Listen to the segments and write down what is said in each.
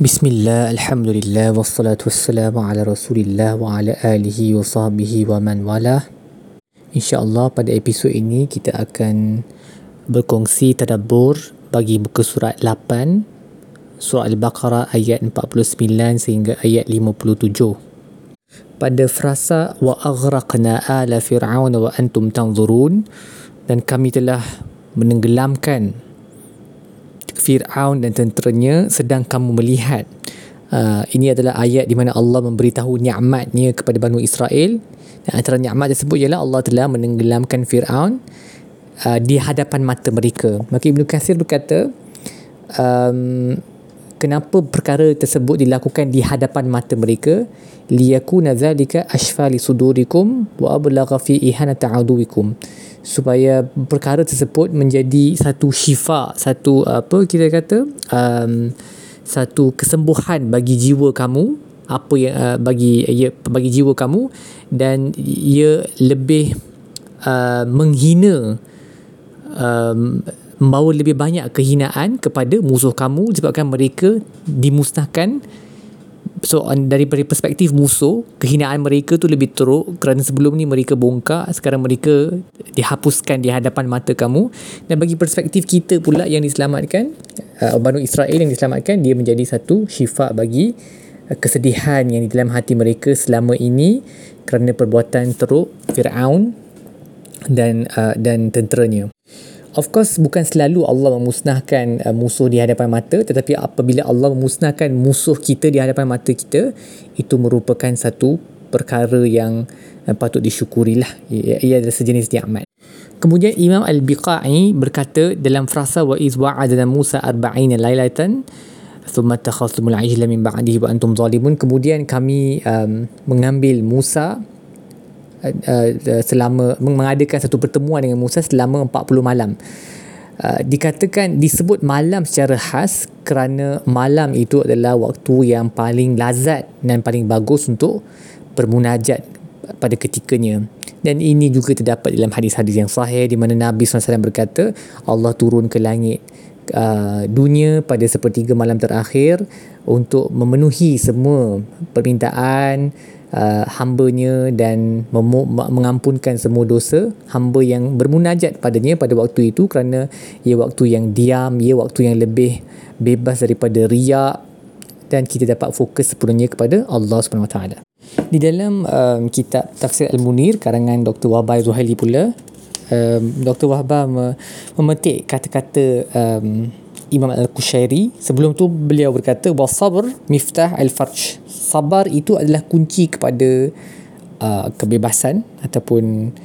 Bismillah, Alhamdulillah, wassalatu wassalamu ala rasulillah wa ala alihi wa sahbihi wa man wala InsyaAllah pada episod ini kita akan berkongsi tadabbur bagi muka surat 8 Surah Al-Baqarah ayat 49 sehingga ayat 57 Pada frasa wa aghraqna ala fir'aun wa antum tanzurun dan kami telah menenggelamkan Fir'aun dan tenteranya sedang kamu melihat. Uh, ini adalah ayat di mana Allah memberitahu nikmatnya kepada Bani Israel. Dan antara nikmat tersebut ialah Allah telah menenggelamkan Fir'aun uh, di hadapan mata mereka. Maka Ibn Qasir berkata, um, kenapa perkara tersebut dilakukan di hadapan mata mereka? liyakuna dhalika ashfa li sudurikum wa ablagha fi ihanati aduwikum supaya perkara tersebut menjadi satu syifa satu apa kita kata um, satu kesembuhan bagi jiwa kamu apa yang uh, bagi ya, bagi jiwa kamu dan ia lebih uh, menghina um, membawa lebih banyak kehinaan kepada musuh kamu sebabkan mereka dimusnahkan. So dari perspektif musuh kehinaan mereka tu lebih teruk kerana sebelum ni mereka bongkar sekarang mereka dihapuskan di hadapan mata kamu. Dan bagi perspektif kita pula yang diselamatkan uh, Banu Israel yang diselamatkan dia menjadi satu syifa bagi uh, kesedihan yang di dalam hati mereka selama ini kerana perbuatan teruk Firaun dan uh, dan tenteranya Of course bukan selalu Allah memusnahkan uh, musuh di hadapan mata tetapi apabila Allah memusnahkan musuh kita di hadapan mata kita itu merupakan satu perkara yang uh, patut disyukurilah ia, ia adalah sejenis nikmat. Kemudian Imam Al-Biqai berkata dalam frasa wa iz wa'adna Musa arba'ina lailatan thumma takhasumul ajla min ba'dihi wa antum zalimun kemudian kami um, mengambil Musa uh, selama mengadakan satu pertemuan dengan Musa selama 40 malam. Uh, dikatakan disebut malam secara khas kerana malam itu adalah waktu yang paling lazat dan paling bagus untuk bermunajat pada ketikanya. Dan ini juga terdapat dalam hadis-hadis yang sahih di mana Nabi SAW berkata Allah turun ke langit uh, dunia pada sepertiga malam terakhir untuk memenuhi semua permintaan uh, hambanya dan mem- mengampunkan semua dosa hamba yang bermunajat padanya pada waktu itu kerana ia waktu yang diam, ia waktu yang lebih bebas daripada riak dan kita dapat fokus sepenuhnya kepada Allah Subhanahu Wa Taala. Di dalam um, kitab Tafsir Al-Munir karangan Dr. Wahbah Zuhaili pula um, Dr. Wahbah memetik kata-kata um, Imam Al-Qushairi sebelum tu beliau berkata wasabr miftah al-farj sabar itu adalah kunci kepada uh, kebebasan ataupun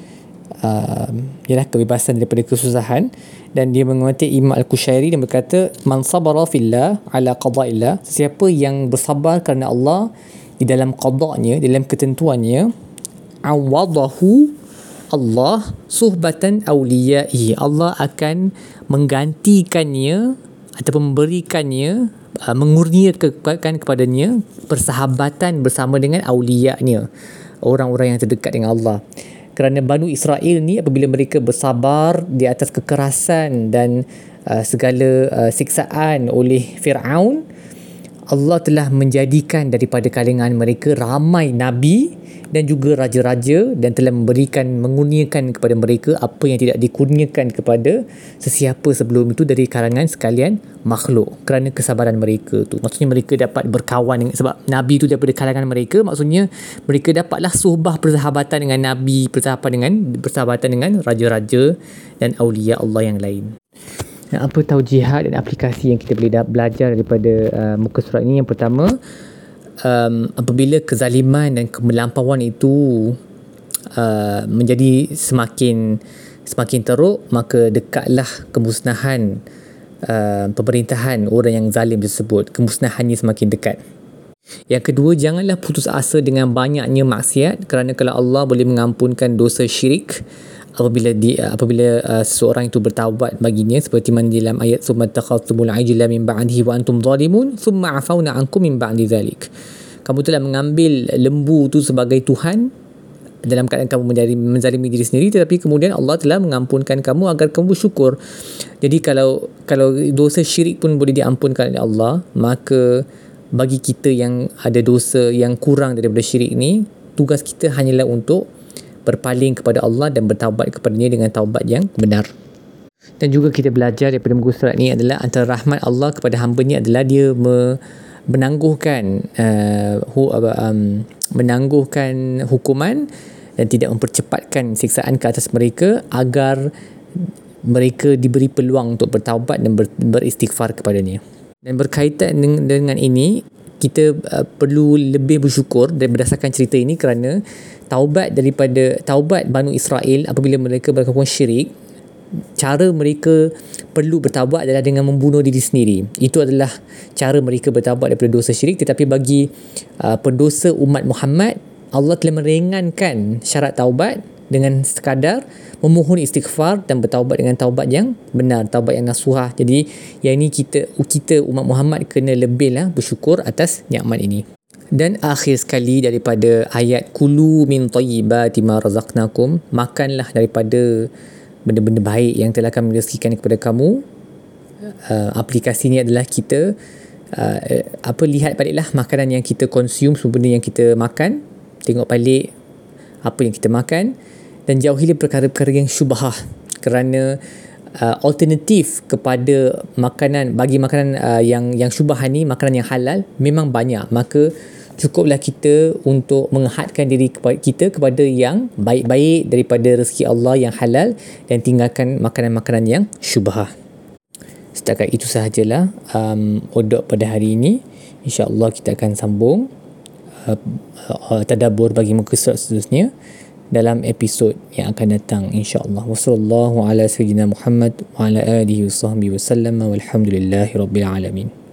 uh, ialah kebebasan daripada kesusahan. Dan dia menguatkan Imam Al-Qushairi dan berkata man sabara fillah ala qada'illah. Siapa yang bersabar kerana Allah di dalam qada'nya dalam ketentuannya awadahu Allah suhbatan awliya'i Allah akan menggantikannya ataupun memberikannya uh, mengurniakan kepadanya persahabatan bersama dengan aulianya orang-orang yang terdekat dengan Allah. Kerana Banu Israel ni apabila mereka bersabar di atas kekerasan dan uh, segala uh, siksaan oleh Firaun Allah telah menjadikan daripada kalangan mereka ramai nabi dan juga raja-raja dan telah memberikan mengurniakan kepada mereka apa yang tidak dikurniakan kepada sesiapa sebelum itu dari kalangan sekalian makhluk. Kerana kesabaran mereka tu. Maksudnya mereka dapat berkawan dengan, sebab nabi itu daripada kalangan mereka. Maksudnya mereka dapatlah suhbah persahabatan dengan nabi persahabatan dengan persahabatan dengan raja-raja dan aulia Allah yang lain apa tahu jihad dan aplikasi yang kita boleh belajar daripada uh, muka surat ini? Yang pertama um, apabila kezaliman dan kemelampauan itu uh, menjadi semakin semakin teruk maka dekatlah kemusnahan uh, pemerintahan orang yang zalim tersebut. Kemusnahannya semakin dekat. Yang kedua janganlah putus asa dengan banyaknya maksiat kerana kalau Allah boleh mengampunkan dosa syirik apabila di apabila uh, seseorang itu bertaubat baginya seperti mana dalam ayat summa takhatumul ajla min ba'dihi wa antum zalimun thumma afawna ankum min ba'di dhalik. Kamu telah mengambil lembu itu sebagai tuhan dalam keadaan kamu menjadi menzalimi diri sendiri tetapi kemudian Allah telah mengampunkan kamu agar kamu bersyukur jadi kalau kalau dosa syirik pun boleh diampunkan oleh Allah maka bagi kita yang ada dosa yang kurang daripada syirik ni tugas kita hanyalah untuk berpaling kepada Allah dan bertaubat kepadanya dengan taubat yang benar dan juga kita belajar daripada muka surat ni adalah antara rahmat Allah kepada hamba ni adalah dia me, menangguhkan uh, hu, um, menangguhkan hukuman dan tidak mempercepatkan siksaan ke atas mereka agar mereka diberi peluang untuk bertaubat dan ber, beristighfar kepadanya. Dan berkaitan dengan, dengan ini, kita uh, perlu lebih bersyukur dan berdasarkan cerita ini kerana taubat daripada taubat Banu Israel apabila mereka berlakukan syirik cara mereka perlu bertaubat adalah dengan membunuh diri sendiri. Itu adalah cara mereka bertaubat daripada dosa syirik tetapi bagi uh, pendosa umat Muhammad Allah telah meringankan syarat taubat dengan sekadar memohon istighfar dan bertaubat dengan taubat yang benar, taubat yang nasuhah. Jadi yang ini kita kita umat Muhammad kena lebihlah bersyukur atas nikmat ini. Dan akhir sekali daripada ayat kulu min tayyibati ma razaqnakum, makanlah daripada benda-benda baik yang telah kami rezekikan kepada kamu. Uh, aplikasi ini adalah kita uh, apa lihat baliklah makanan yang kita consume, semua benda yang kita makan, tengok balik apa yang kita makan dan jauhilah perkara-perkara yang syubhah kerana uh, alternatif kepada makanan bagi makanan uh, yang yang syubhah ni makanan yang halal memang banyak. Maka cukuplah kita untuk menghadkan diri kepada kita kepada yang baik-baik daripada rezeki Allah yang halal dan tinggalkan makanan-makanan yang syubhah. Setakat itu sahajalah um, odok pada hari ini. insyaAllah kita akan sambung uh, uh, tadabur bagi muka surat seterusnya dalam episod yang akan datang insyaallah. Wasallallahu ala sayyidina muhammad wa ala alihi wasahbihi wasallam walhamdulillahi rabbil alamin